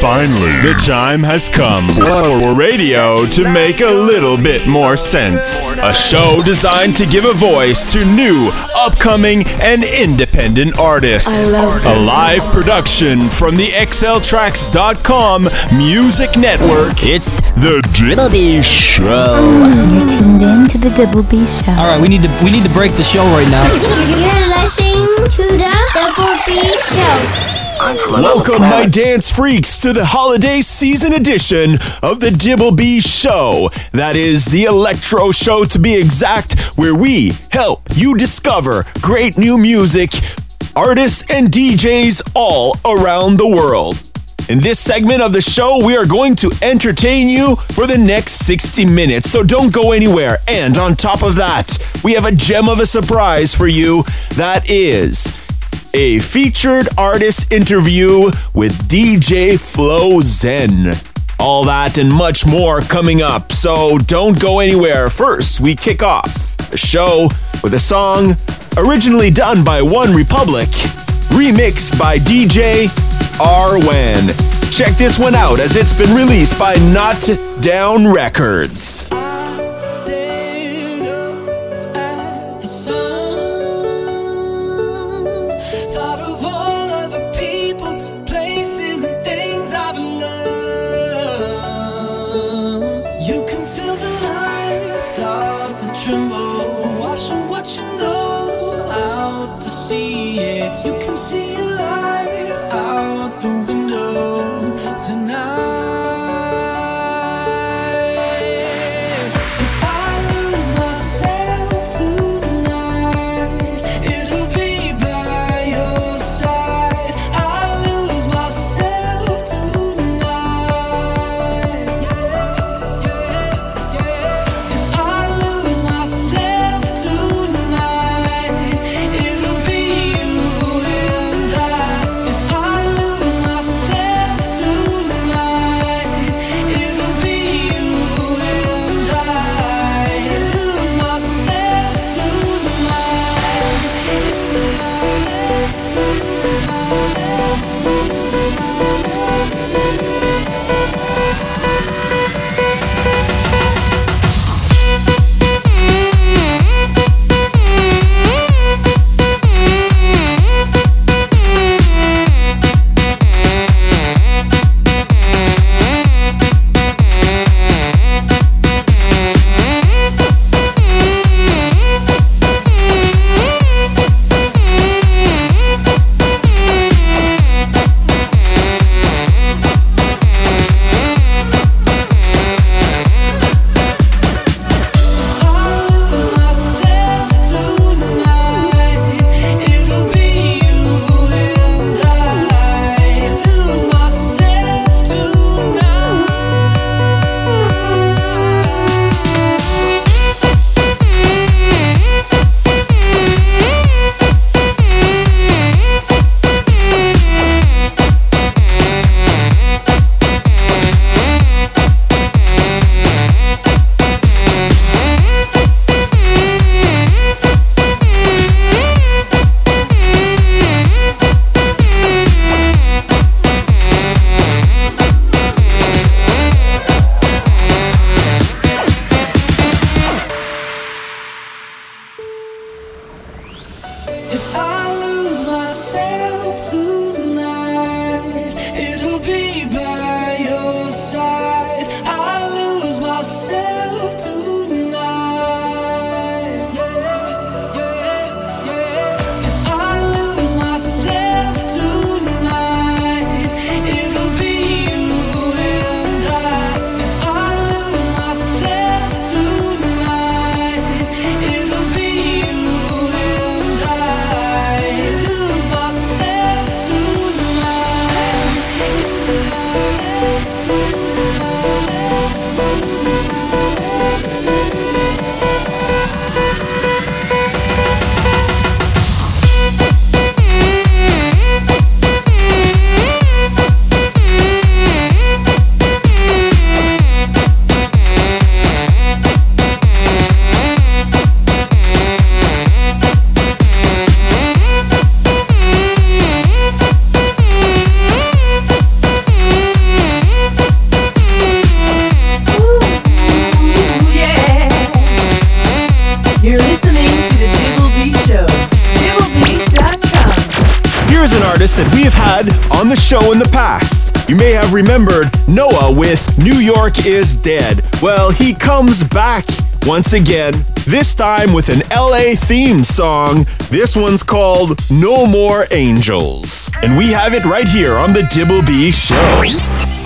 Finally, the time has come for radio to make a little bit more sense. A show designed to give a voice to new, upcoming, and independent artists. A live production from the XLTracks.com music network. It's The Double B Show. You're tuned in to the Double B Show. All right, we need to we need to break the show right now. You're listening to the Double B Show. Welcome, my dance freaks, to the holiday season edition of the Dibblebee Show. That is the electro show to be exact, where we help you discover great new music, artists, and DJs all around the world. In this segment of the show, we are going to entertain you for the next 60 minutes, so don't go anywhere. And on top of that, we have a gem of a surprise for you that is a featured artist interview with DJ Flow Zen. All that and much more coming up, so don't go anywhere. First, we kick off the show with a song originally done by OneRepublic, remixed by DJ Arwen. Check this one out as it's been released by Not Down Records. Have remembered Noah with New York is Dead. Well, he comes back once again, this time with an LA themed song. This one's called No More Angels. And we have it right here on the Dibblebee Show.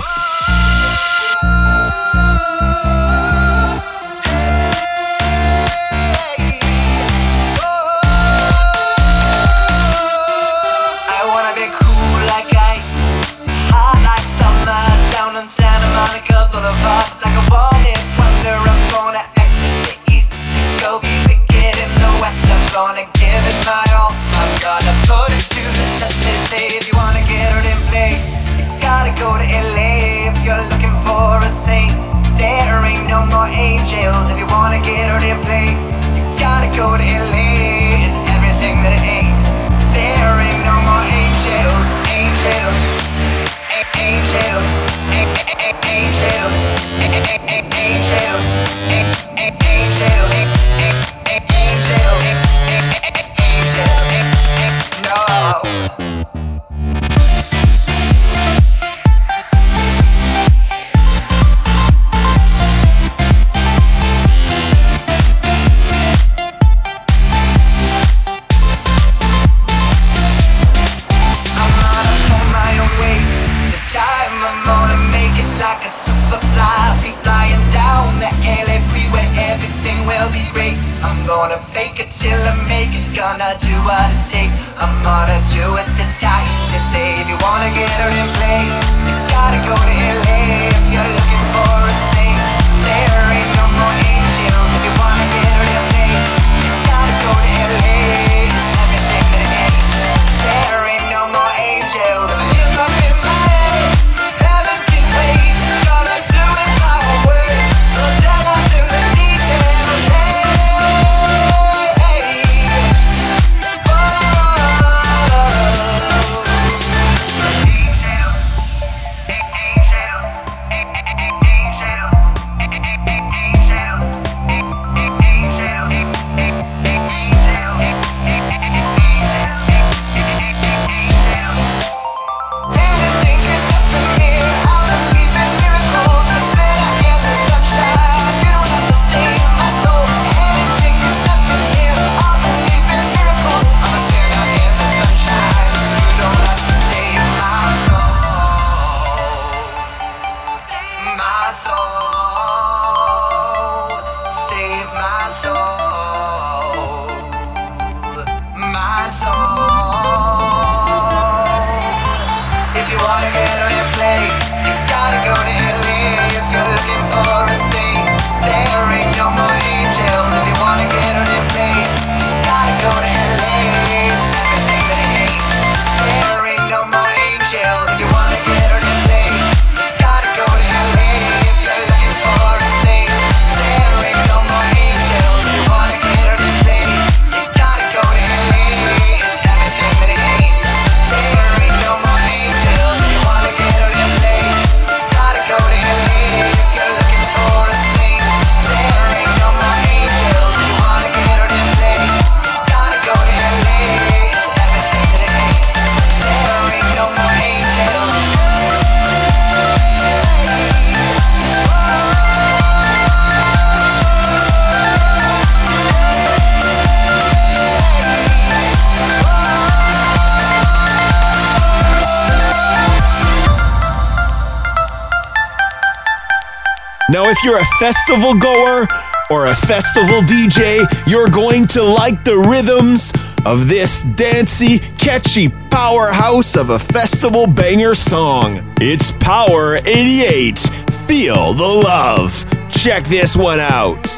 Now, if you're a festival goer or a festival DJ, you're going to like the rhythms of this dancey, catchy powerhouse of a festival banger song. It's Power 88. Feel the love. Check this one out.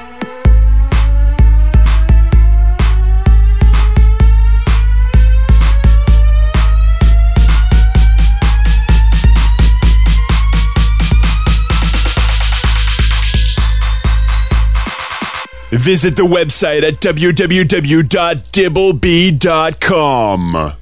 Visit the website at www.dibblebee.com.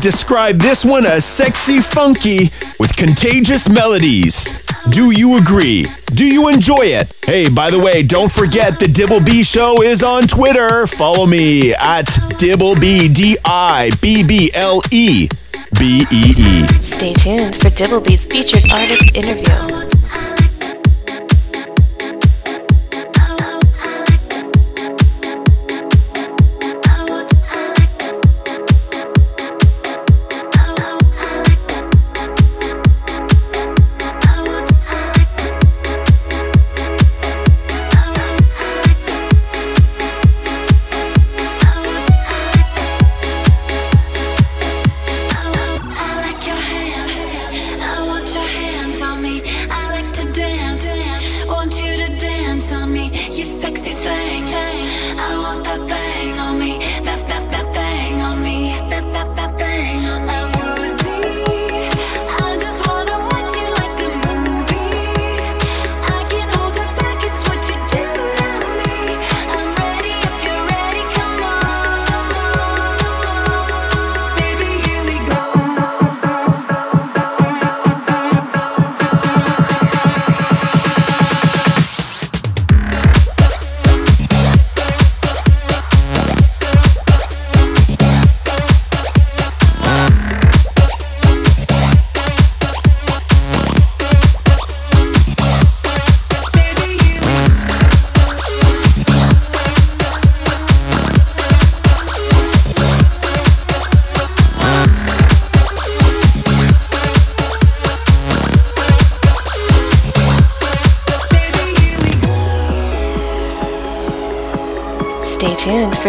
Describe this one as sexy funky with contagious melodies. Do you agree? Do you enjoy it? Hey, by the way, don't forget the Dibblebee Show is on Twitter. Follow me at Dibblebee D I B B L E B E E. Stay tuned for Dibblebee's featured artist interview.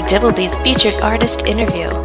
Dibblebee's featured artist interview.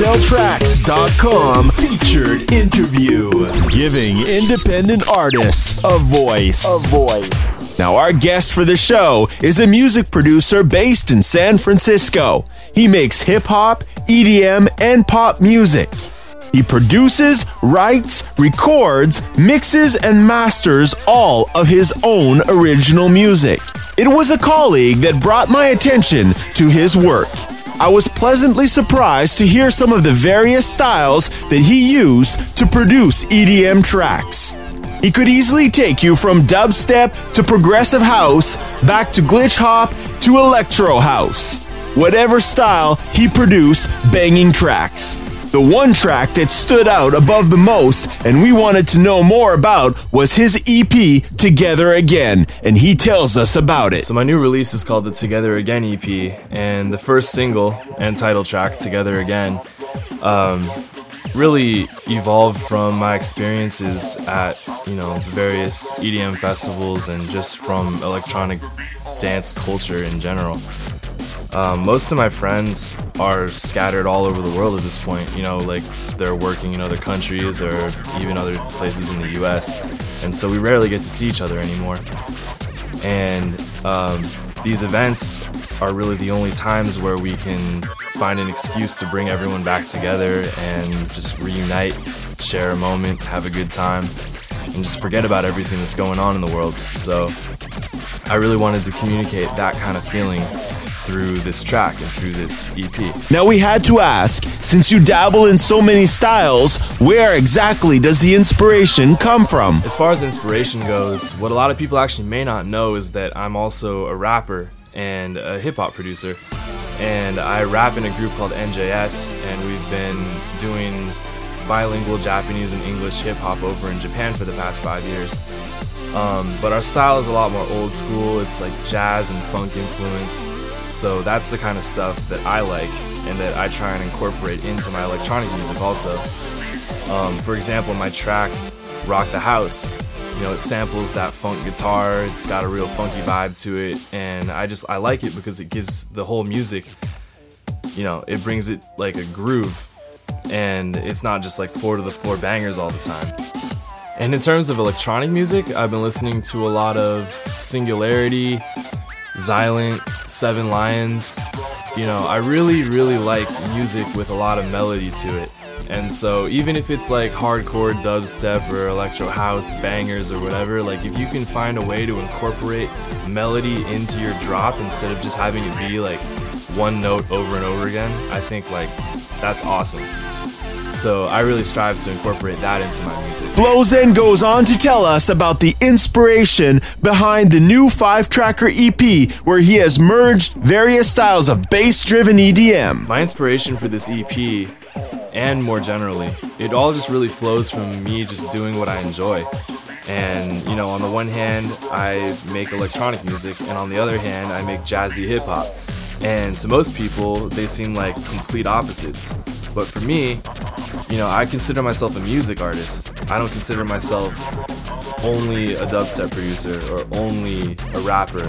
XLTracks.com featured interview, giving independent artists a voice. A voice. Now, our guest for the show is a music producer based in San Francisco. He makes hip hop, EDM, and pop music. He produces, writes, records, mixes, and masters all of his own original music. It was a colleague that brought my attention to his work. I was pleasantly surprised to hear some of the various styles that he used to produce EDM tracks. He could easily take you from dubstep to progressive house, back to glitch hop to electro house. Whatever style, he produced banging tracks. The one track that stood out above the most and we wanted to know more about was his EP, Together Again, and he tells us about it. So my new release is called the Together Again EP, and the first single and title track, Together Again, um, really evolved from my experiences at you know various EDM festivals and just from electronic dance culture in general. Um, most of my friends are scattered all over the world at this point. You know, like they're working in other countries or even other places in the US. And so we rarely get to see each other anymore. And um, these events are really the only times where we can find an excuse to bring everyone back together and just reunite, share a moment, have a good time, and just forget about everything that's going on in the world. So I really wanted to communicate that kind of feeling through this track and through this EP. Now we had to ask, since you dabble in so many styles, where exactly does the inspiration come from? As far as inspiration goes, what a lot of people actually may not know is that I'm also a rapper and a hip hop producer. And I rap in a group called NJS, and we've been doing bilingual Japanese and English hip hop over in Japan for the past five years. Um, but our style is a lot more old school. It's like jazz and funk influence. So that's the kind of stuff that I like and that I try and incorporate into my electronic music also. Um, for example, my track Rock the House, you know, it samples that funk guitar. It's got a real funky vibe to it, and I just I like it because it gives the whole music, you know, it brings it like a groove, and it's not just like four to the floor bangers all the time. And in terms of electronic music, I've been listening to a lot of Singularity, Xilent, Seven Lions. You know, I really, really like music with a lot of melody to it. And so, even if it's like hardcore dubstep or electro house bangers or whatever, like if you can find a way to incorporate melody into your drop instead of just having it be like one note over and over again, I think like that's awesome. So I really strive to incorporate that into my music. Flow Zen goes on to tell us about the inspiration behind the new five tracker EP, where he has merged various styles of bass driven EDM. My inspiration for this EP, and more generally, it all just really flows from me just doing what I enjoy. And, you know, on the one hand, I make electronic music, and on the other hand, I make jazzy hip hop. And to most people, they seem like complete opposites. But for me, you know, I consider myself a music artist. I don't consider myself only a dubstep producer or only a rapper.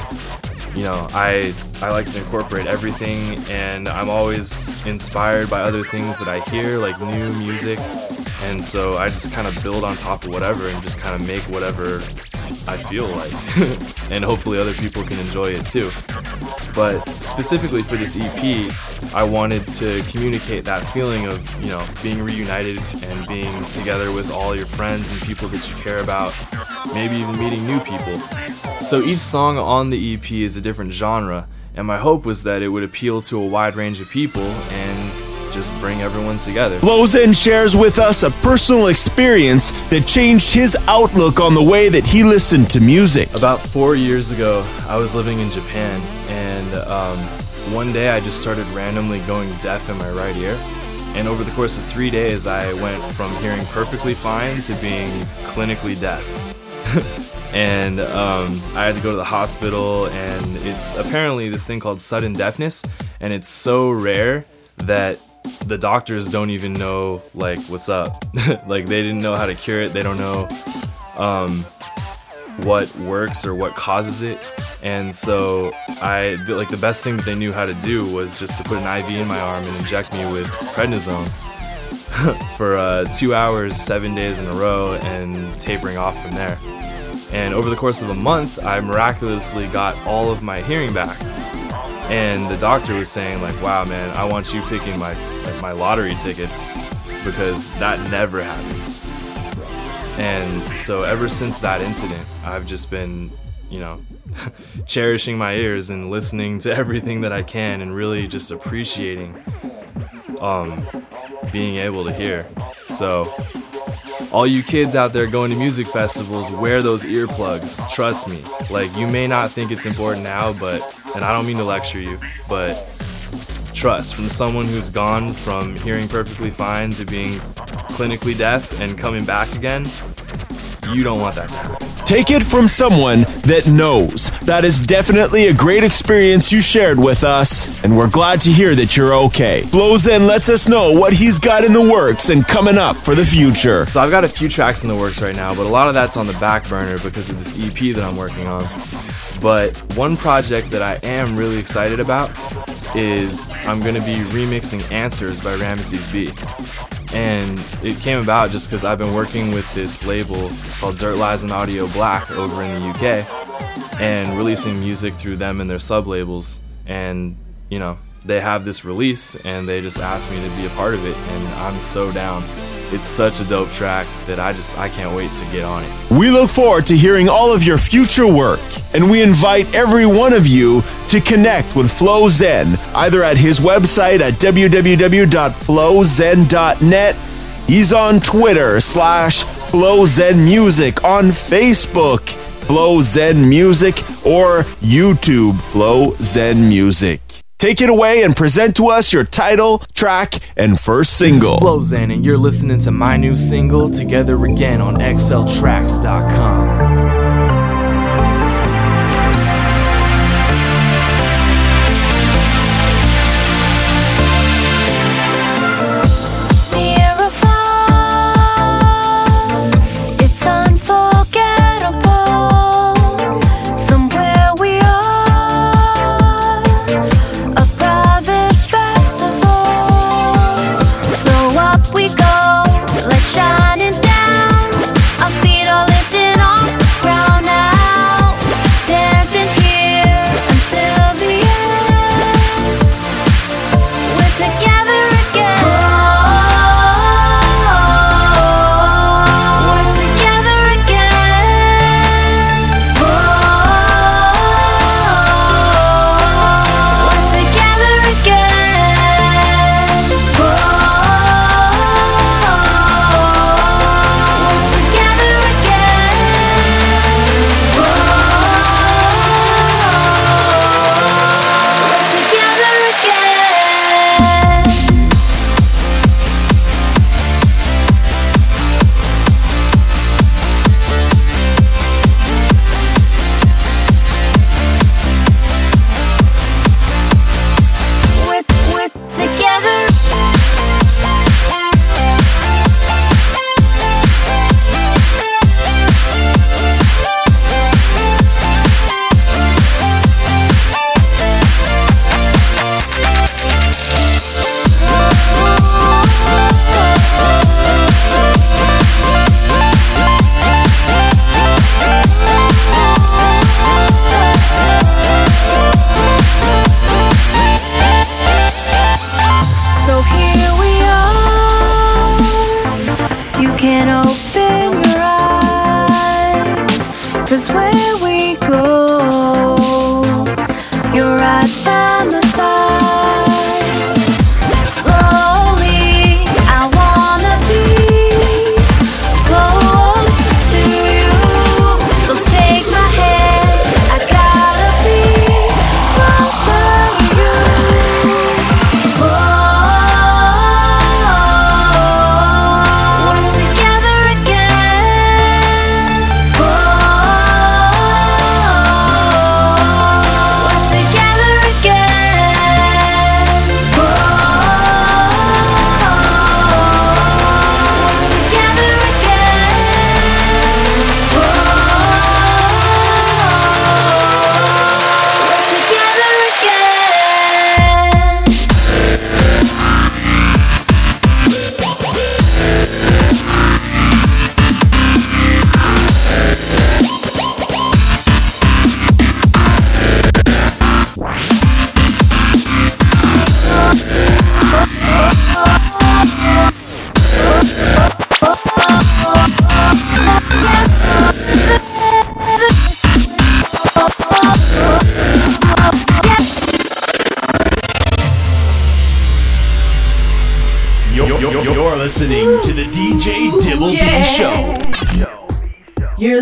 You know, I I like to incorporate everything and I'm always inspired by other things that I hear, like new music. And so I just kind of build on top of whatever and just kind of make whatever I feel like. and hopefully other people can enjoy it too. But specifically for this EP, I wanted to communicate that feeling of, you know, being reunited and being together with all your friends and people that you care about, maybe even meeting new people. So each song on the EP is a different genre, and my hope was that it would appeal to a wide range of people and just bring everyone together. Flow Zen shares with us a personal experience that changed his outlook on the way that he listened to music. About four years ago, I was living in Japan, and um, one day I just started randomly going deaf in my right ear. And over the course of three days, I went from hearing perfectly fine to being clinically deaf. and um, I had to go to the hospital, and it's apparently this thing called sudden deafness, and it's so rare that the doctors don't even know like what's up. like they didn't know how to cure it. They don't know um, what works or what causes it. And so I like the best thing that they knew how to do was just to put an IV in my arm and inject me with prednisone for uh, two hours, seven days in a row, and tapering off from there. And over the course of a month, I miraculously got all of my hearing back. And the doctor was saying like, "Wow, man, I want you picking my like my lottery tickets because that never happens." And so ever since that incident, I've just been, you know, cherishing my ears and listening to everything that I can and really just appreciating um being able to hear. So all you kids out there going to music festivals, wear those earplugs. Trust me. Like you may not think it's important now, but and I don't mean to lecture you, but trust from someone who's gone from hearing perfectly fine to being clinically deaf and coming back again, you don't want that to happen. Take it from someone that knows. That is definitely a great experience you shared with us, and we're glad to hear that you're okay. Flow Zen lets us know what he's got in the works and coming up for the future. So I've got a few tracks in the works right now, but a lot of that's on the back burner because of this EP that I'm working on. But one project that I am really excited about is I'm going to be remixing Answers by Ramesses B. And it came about just because I've been working with this label called Dirt Lies and Audio Black over in the UK and releasing music through them and their sub labels. And, you know, they have this release and they just asked me to be a part of it, and I'm so down. It's such a dope track that I just I can't wait to get on it. We look forward to hearing all of your future work, and we invite every one of you to connect with Flow Zen either at his website at www.flowzen.net. He's on Twitter slash Flow Zen Music, on Facebook Flow Zen Music, or YouTube Flow Zen Music. Take it away and present to us your title, track, and first This single. Flow Zen, and you're listening to my new single, Together Again, on XLTracks.com.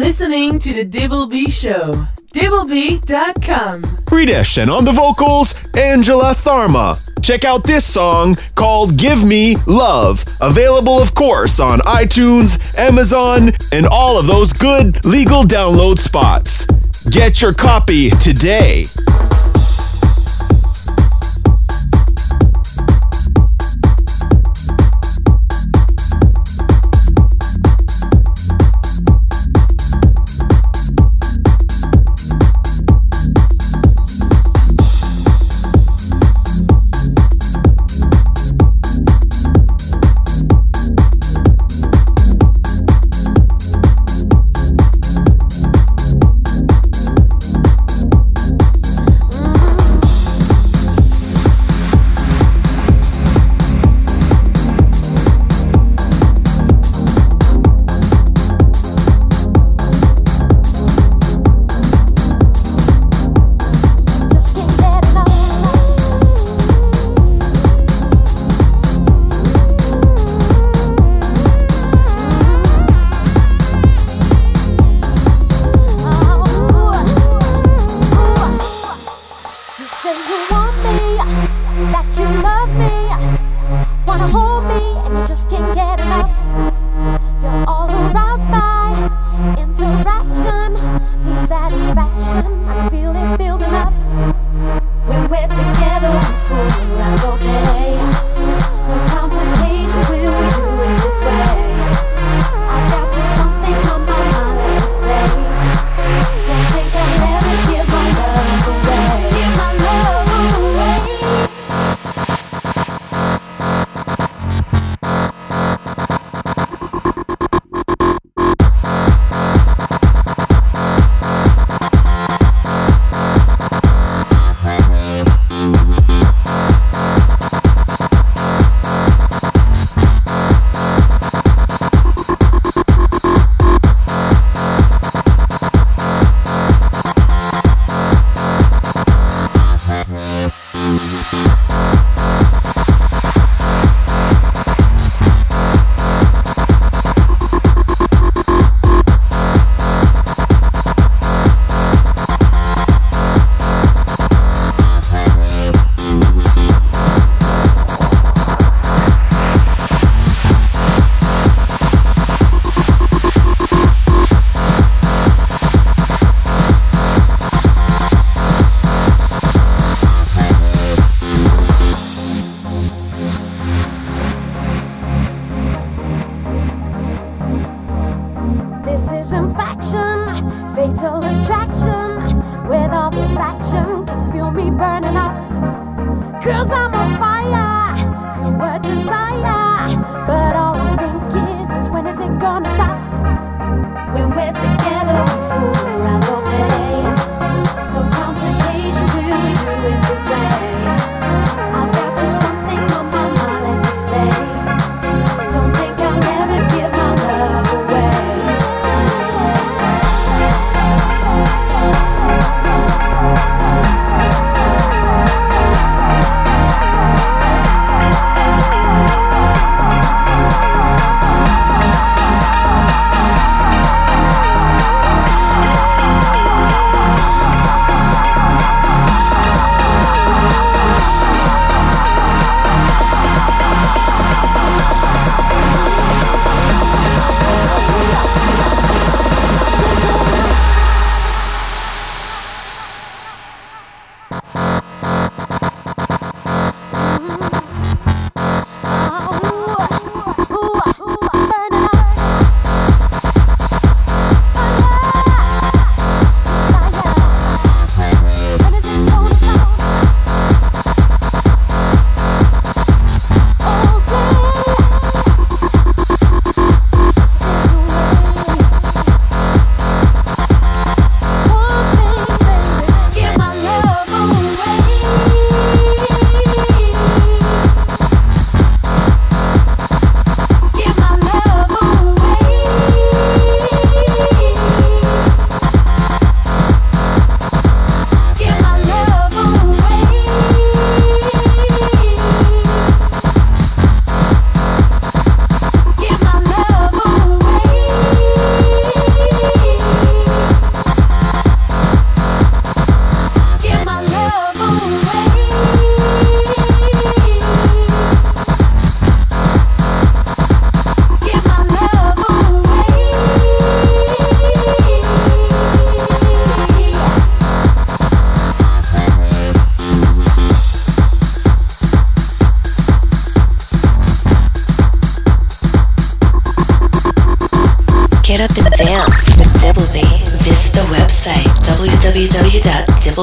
listening to The Dibblebee Show. Dibblebee.com. British and on the vocals, Angela Tharma. Check out this song called Give Me Love. Available, of course, on iTunes, Amazon, and all of those good legal download spots. Get your copy today.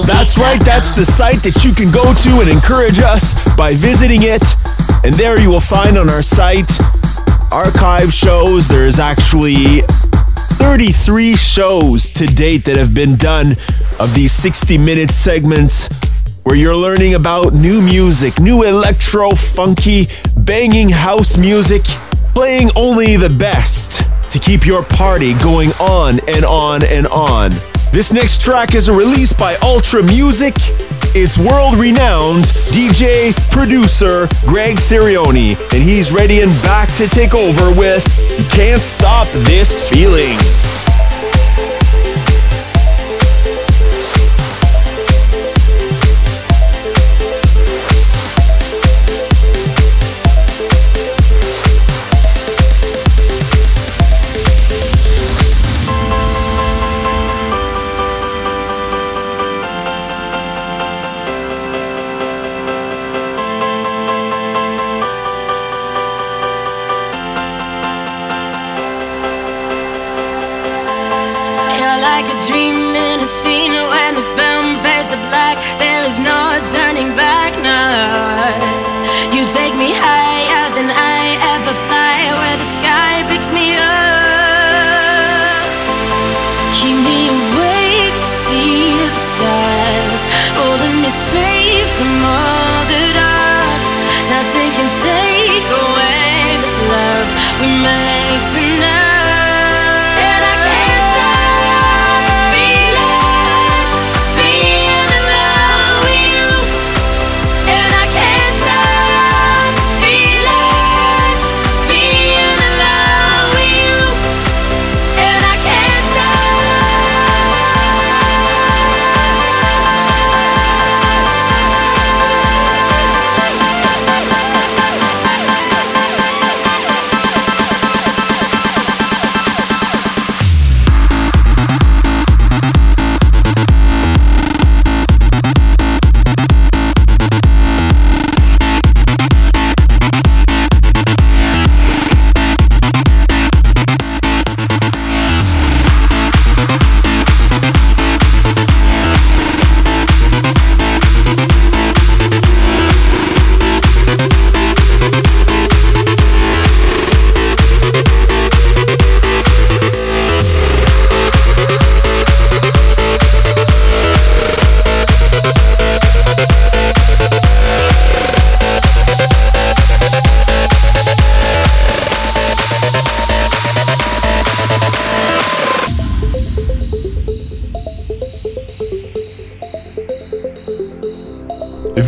That's right, that's the site that you can go to and encourage us by visiting it. And there you will find on our site archive shows. There's actually 33 shows to date that have been done of these 60 minute segments where you're learning about new music, new electro, funky, banging house music, playing only the best to keep your party going on and on and on. This next track is a release by Ultra Music. It's world renowned DJ producer Greg Sirioni, and he's ready and back to take over with You Can't Stop This Feeling. A a scene when the film fades to black. There is no turning back now. You take me higher than I ever fly, where the sky picks me up. So keep me awake to see the stars, holding me safe from all the dark. Nothing can take away this love we make tonight.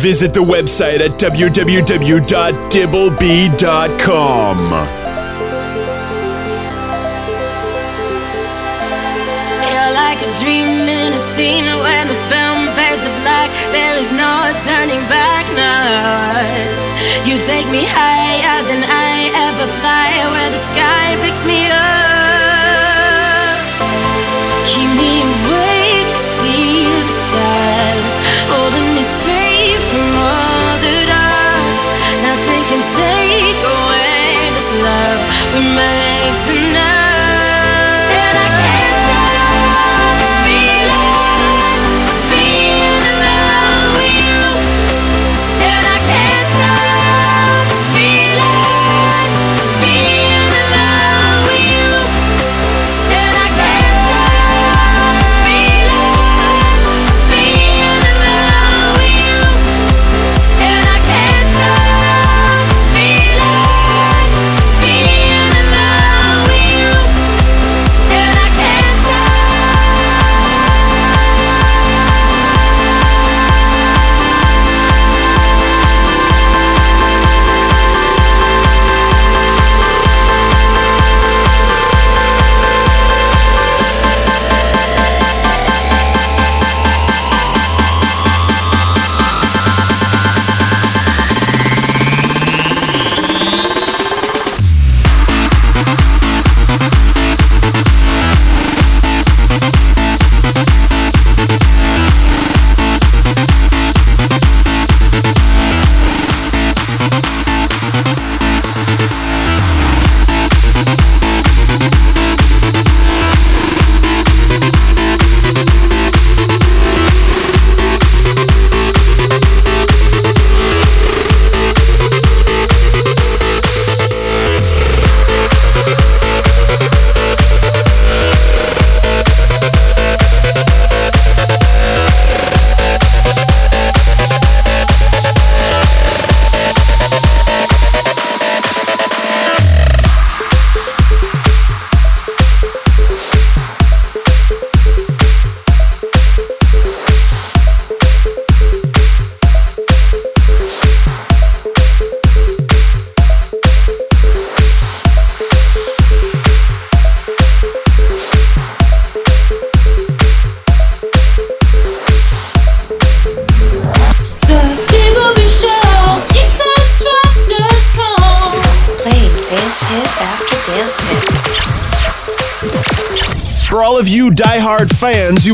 Visit the website at a dream in a scene the film fades to black. There is no turning back now. You take me higher than I ever fly, where the sky picks me up. Made tonight.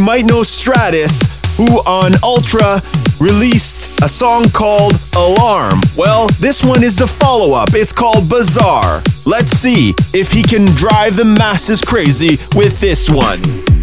Might know Stratus, who on Ultra released a song called Alarm. Well, this one is the follow up. It's called Bizarre. Let's see if he can drive the masses crazy with this one.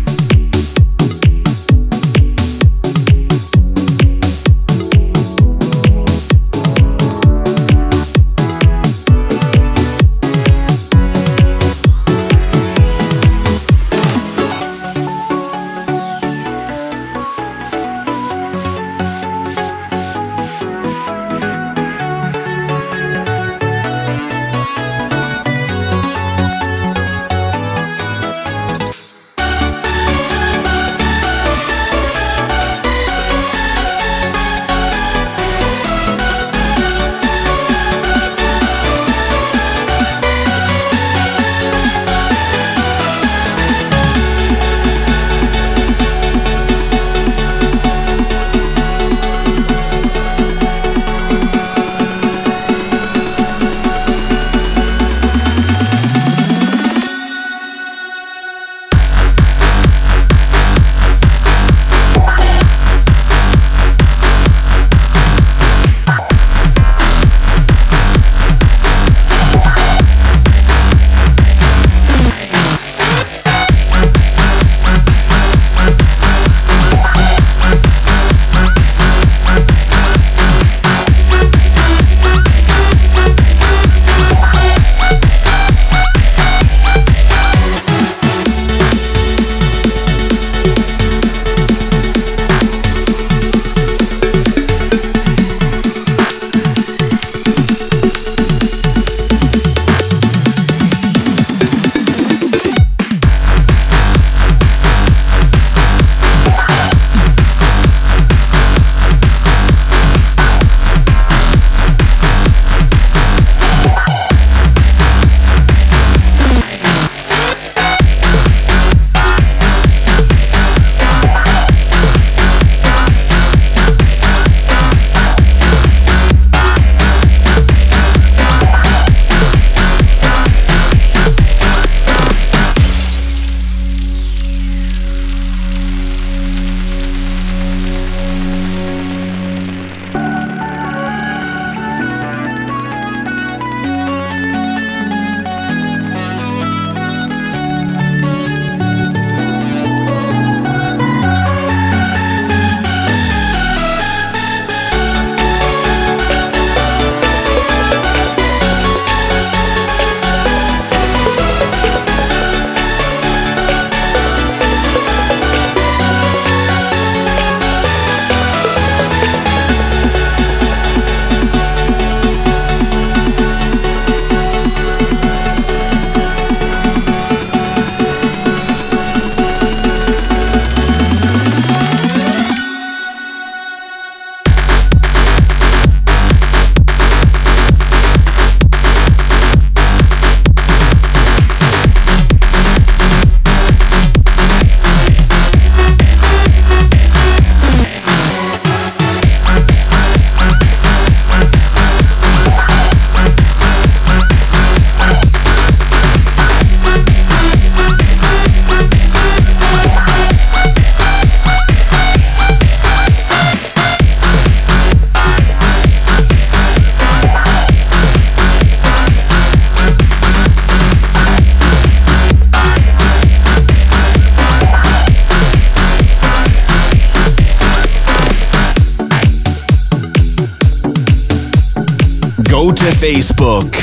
Facebook.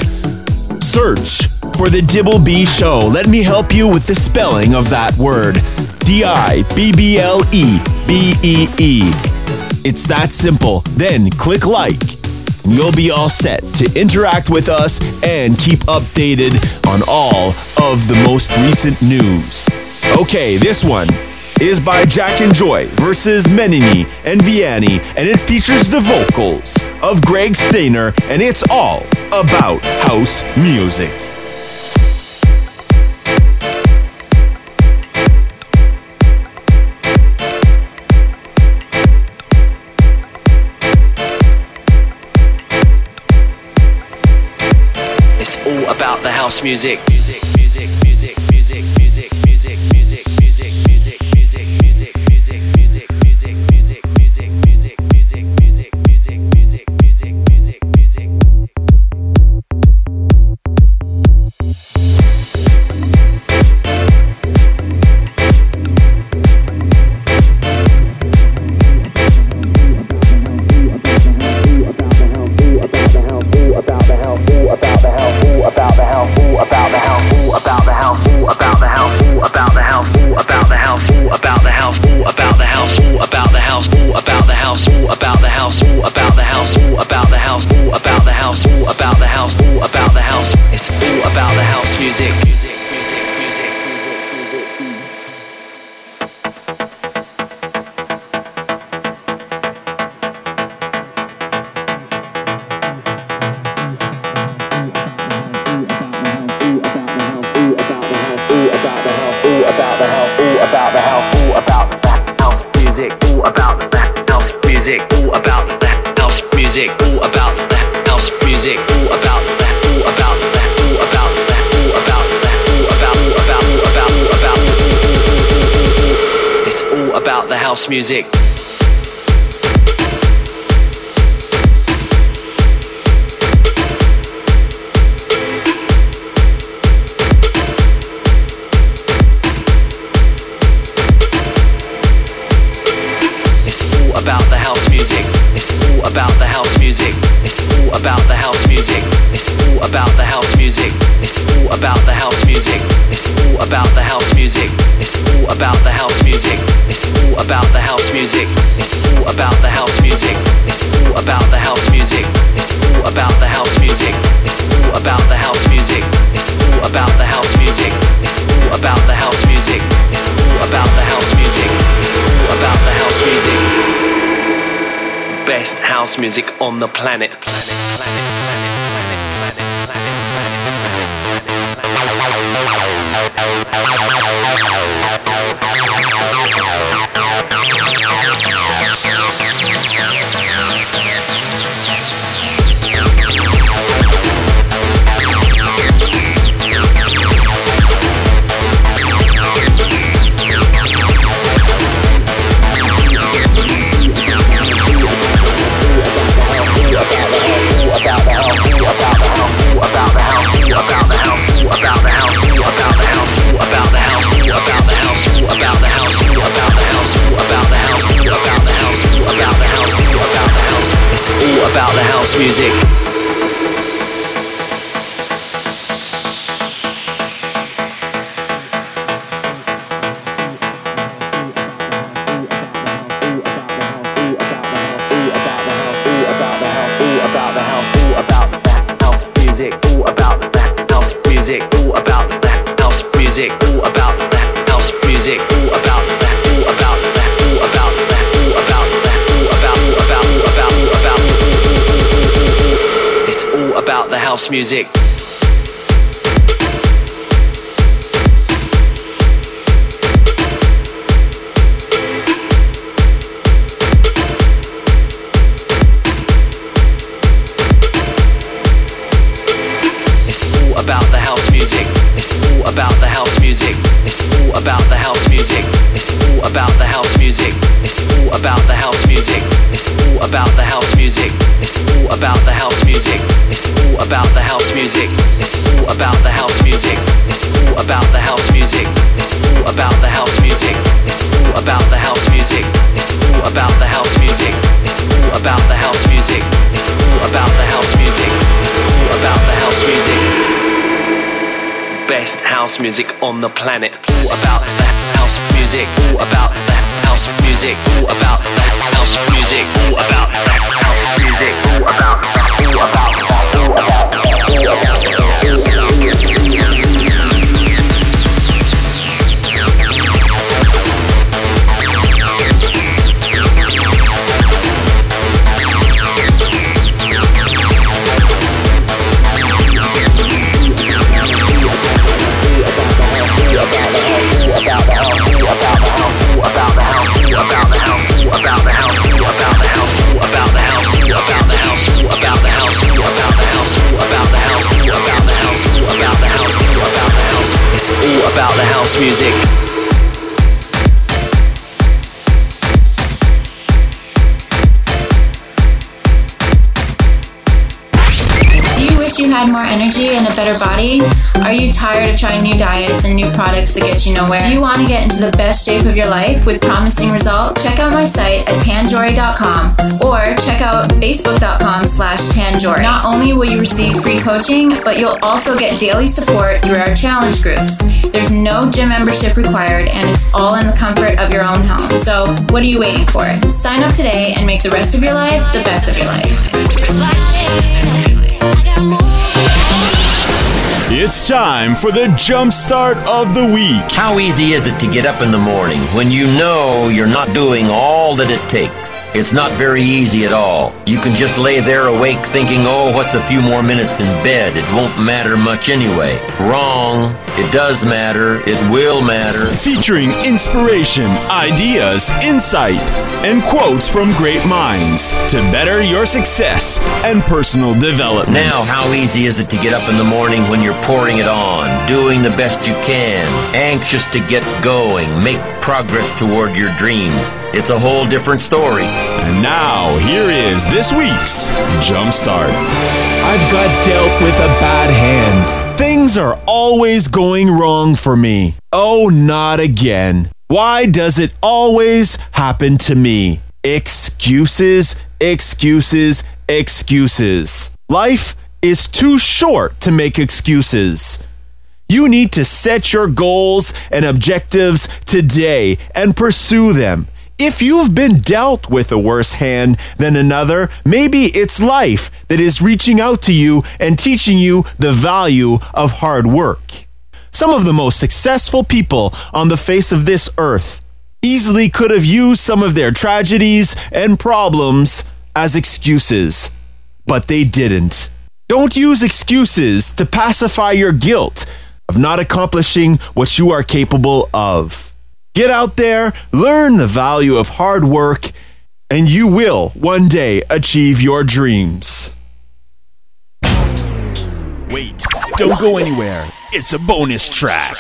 Search for the Dibblebee Show. Let me help you with the spelling of that word D I B B L E B E E. It's that simple. Then click like, and you'll be all set to interact with us and keep updated on all of the most recent news. Okay, this one is by Jack and Joy versus Menini and Viani, and it features the vocals of Greg Stainer, and it's all about house music. It's all about the house music. Music. Music. The planet. Music, all about the house music, all about the house music, all about the house music, all about the, all about the, all about the, all about the, all about, all about, all about, all about. It's all about the house music. About the house music. It's all about the house music. It's all about the house music. It's all about the house music. It's all about the house music. It's all about the house music. It's all about the house music. It's all about the house music. It's all about the house music. It's all about the house music. Best house music on the planet. All about the house music. All about the house music. All about the house music. All about the house music. All about the, all about the, all about the, all about the, house, who about the house, who about the house, who about the house, who about the house, who about the house, who about the house, who about the house, who about the house. It's all about the house music. Had more energy and a better body? Are you tired of trying new diets and new products that get you nowhere? Do you want to get into the best shape of your life with promising results? Check out my site at tanjory.com or check out facebook.com slash tanjory. Not only will you receive free coaching, but you'll also get daily support through our challenge groups. There's no gym membership required and it's all in the comfort of your own home. So what are you waiting for? Sign up today and make the rest of your life the best of your life. It's time for the jump start of the week. How easy is it to get up in the morning when you know you're not doing all that it takes. It's not very easy at all. You can just lay there awake thinking, oh, what's a few more minutes in bed? It won't matter much anyway. Wrong. It does matter. It will matter. Featuring inspiration, ideas, insight, and quotes from great minds to better your success and personal development. Now, how easy is it to get up in the morning when you're pouring it on, doing the best you can, anxious to get going, make progress toward your dreams? It's a whole different story. And now, here is this week's Jumpstart. I've got dealt with a bad hand. Things are always going wrong for me. Oh, not again. Why does it always happen to me? Excuses, excuses, excuses. Life is too short to make excuses. You need to set your goals and objectives today and pursue them. If you've been dealt with a worse hand than another, maybe it's life that is reaching out to you and teaching you the value of hard work. Some of the most successful people on the face of this earth easily could have used some of their tragedies and problems as excuses, but they didn't. Don't use excuses to pacify your guilt of not accomplishing what you are capable of. Get out there, learn the value of hard work, and you will one day achieve your dreams. Wait, don't go anywhere. It's a bonus track.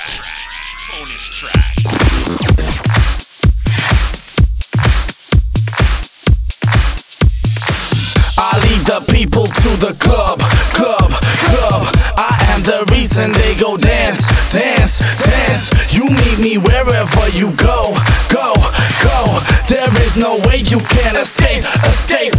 I lead the people to the club, club, club. I am the reason they go dance, dance, dance. You meet me wherever you go, go, go. There is no way you can escape, escape.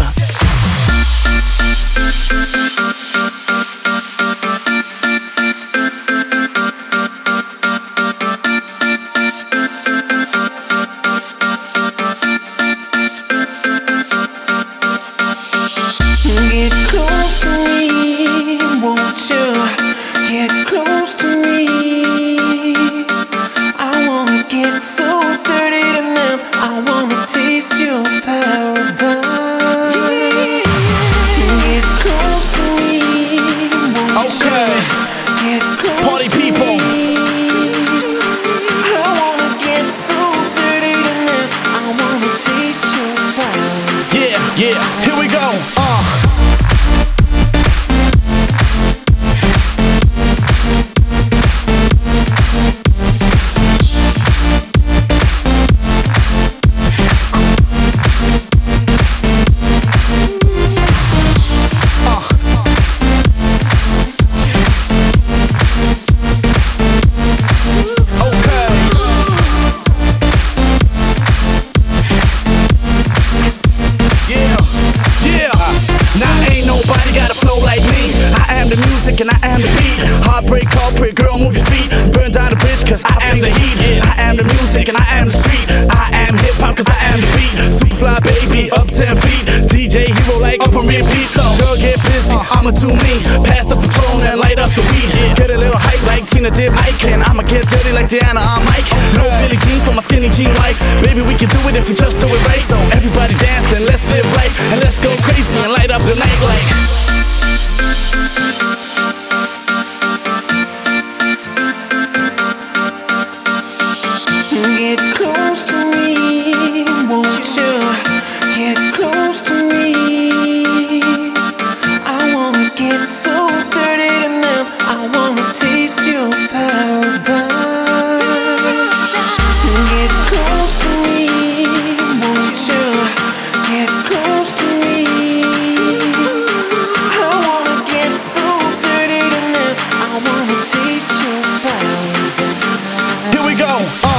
Go.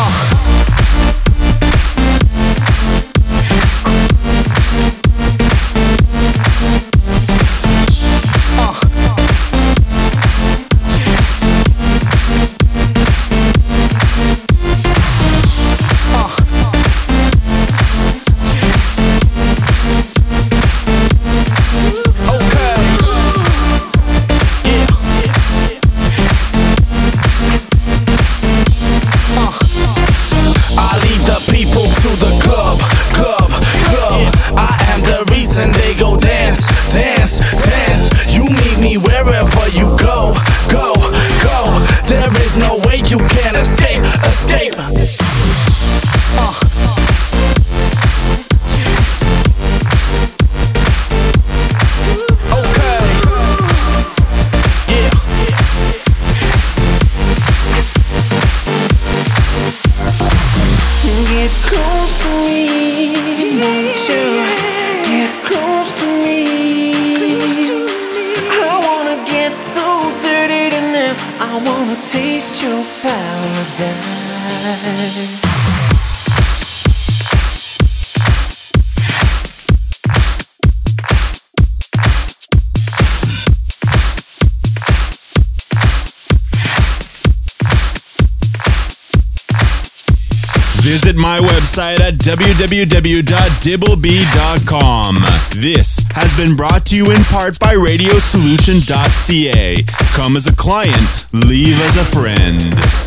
www.dibblebee.com. This has been brought to you in part by radiosolution.ca. Come as a client, leave as a friend.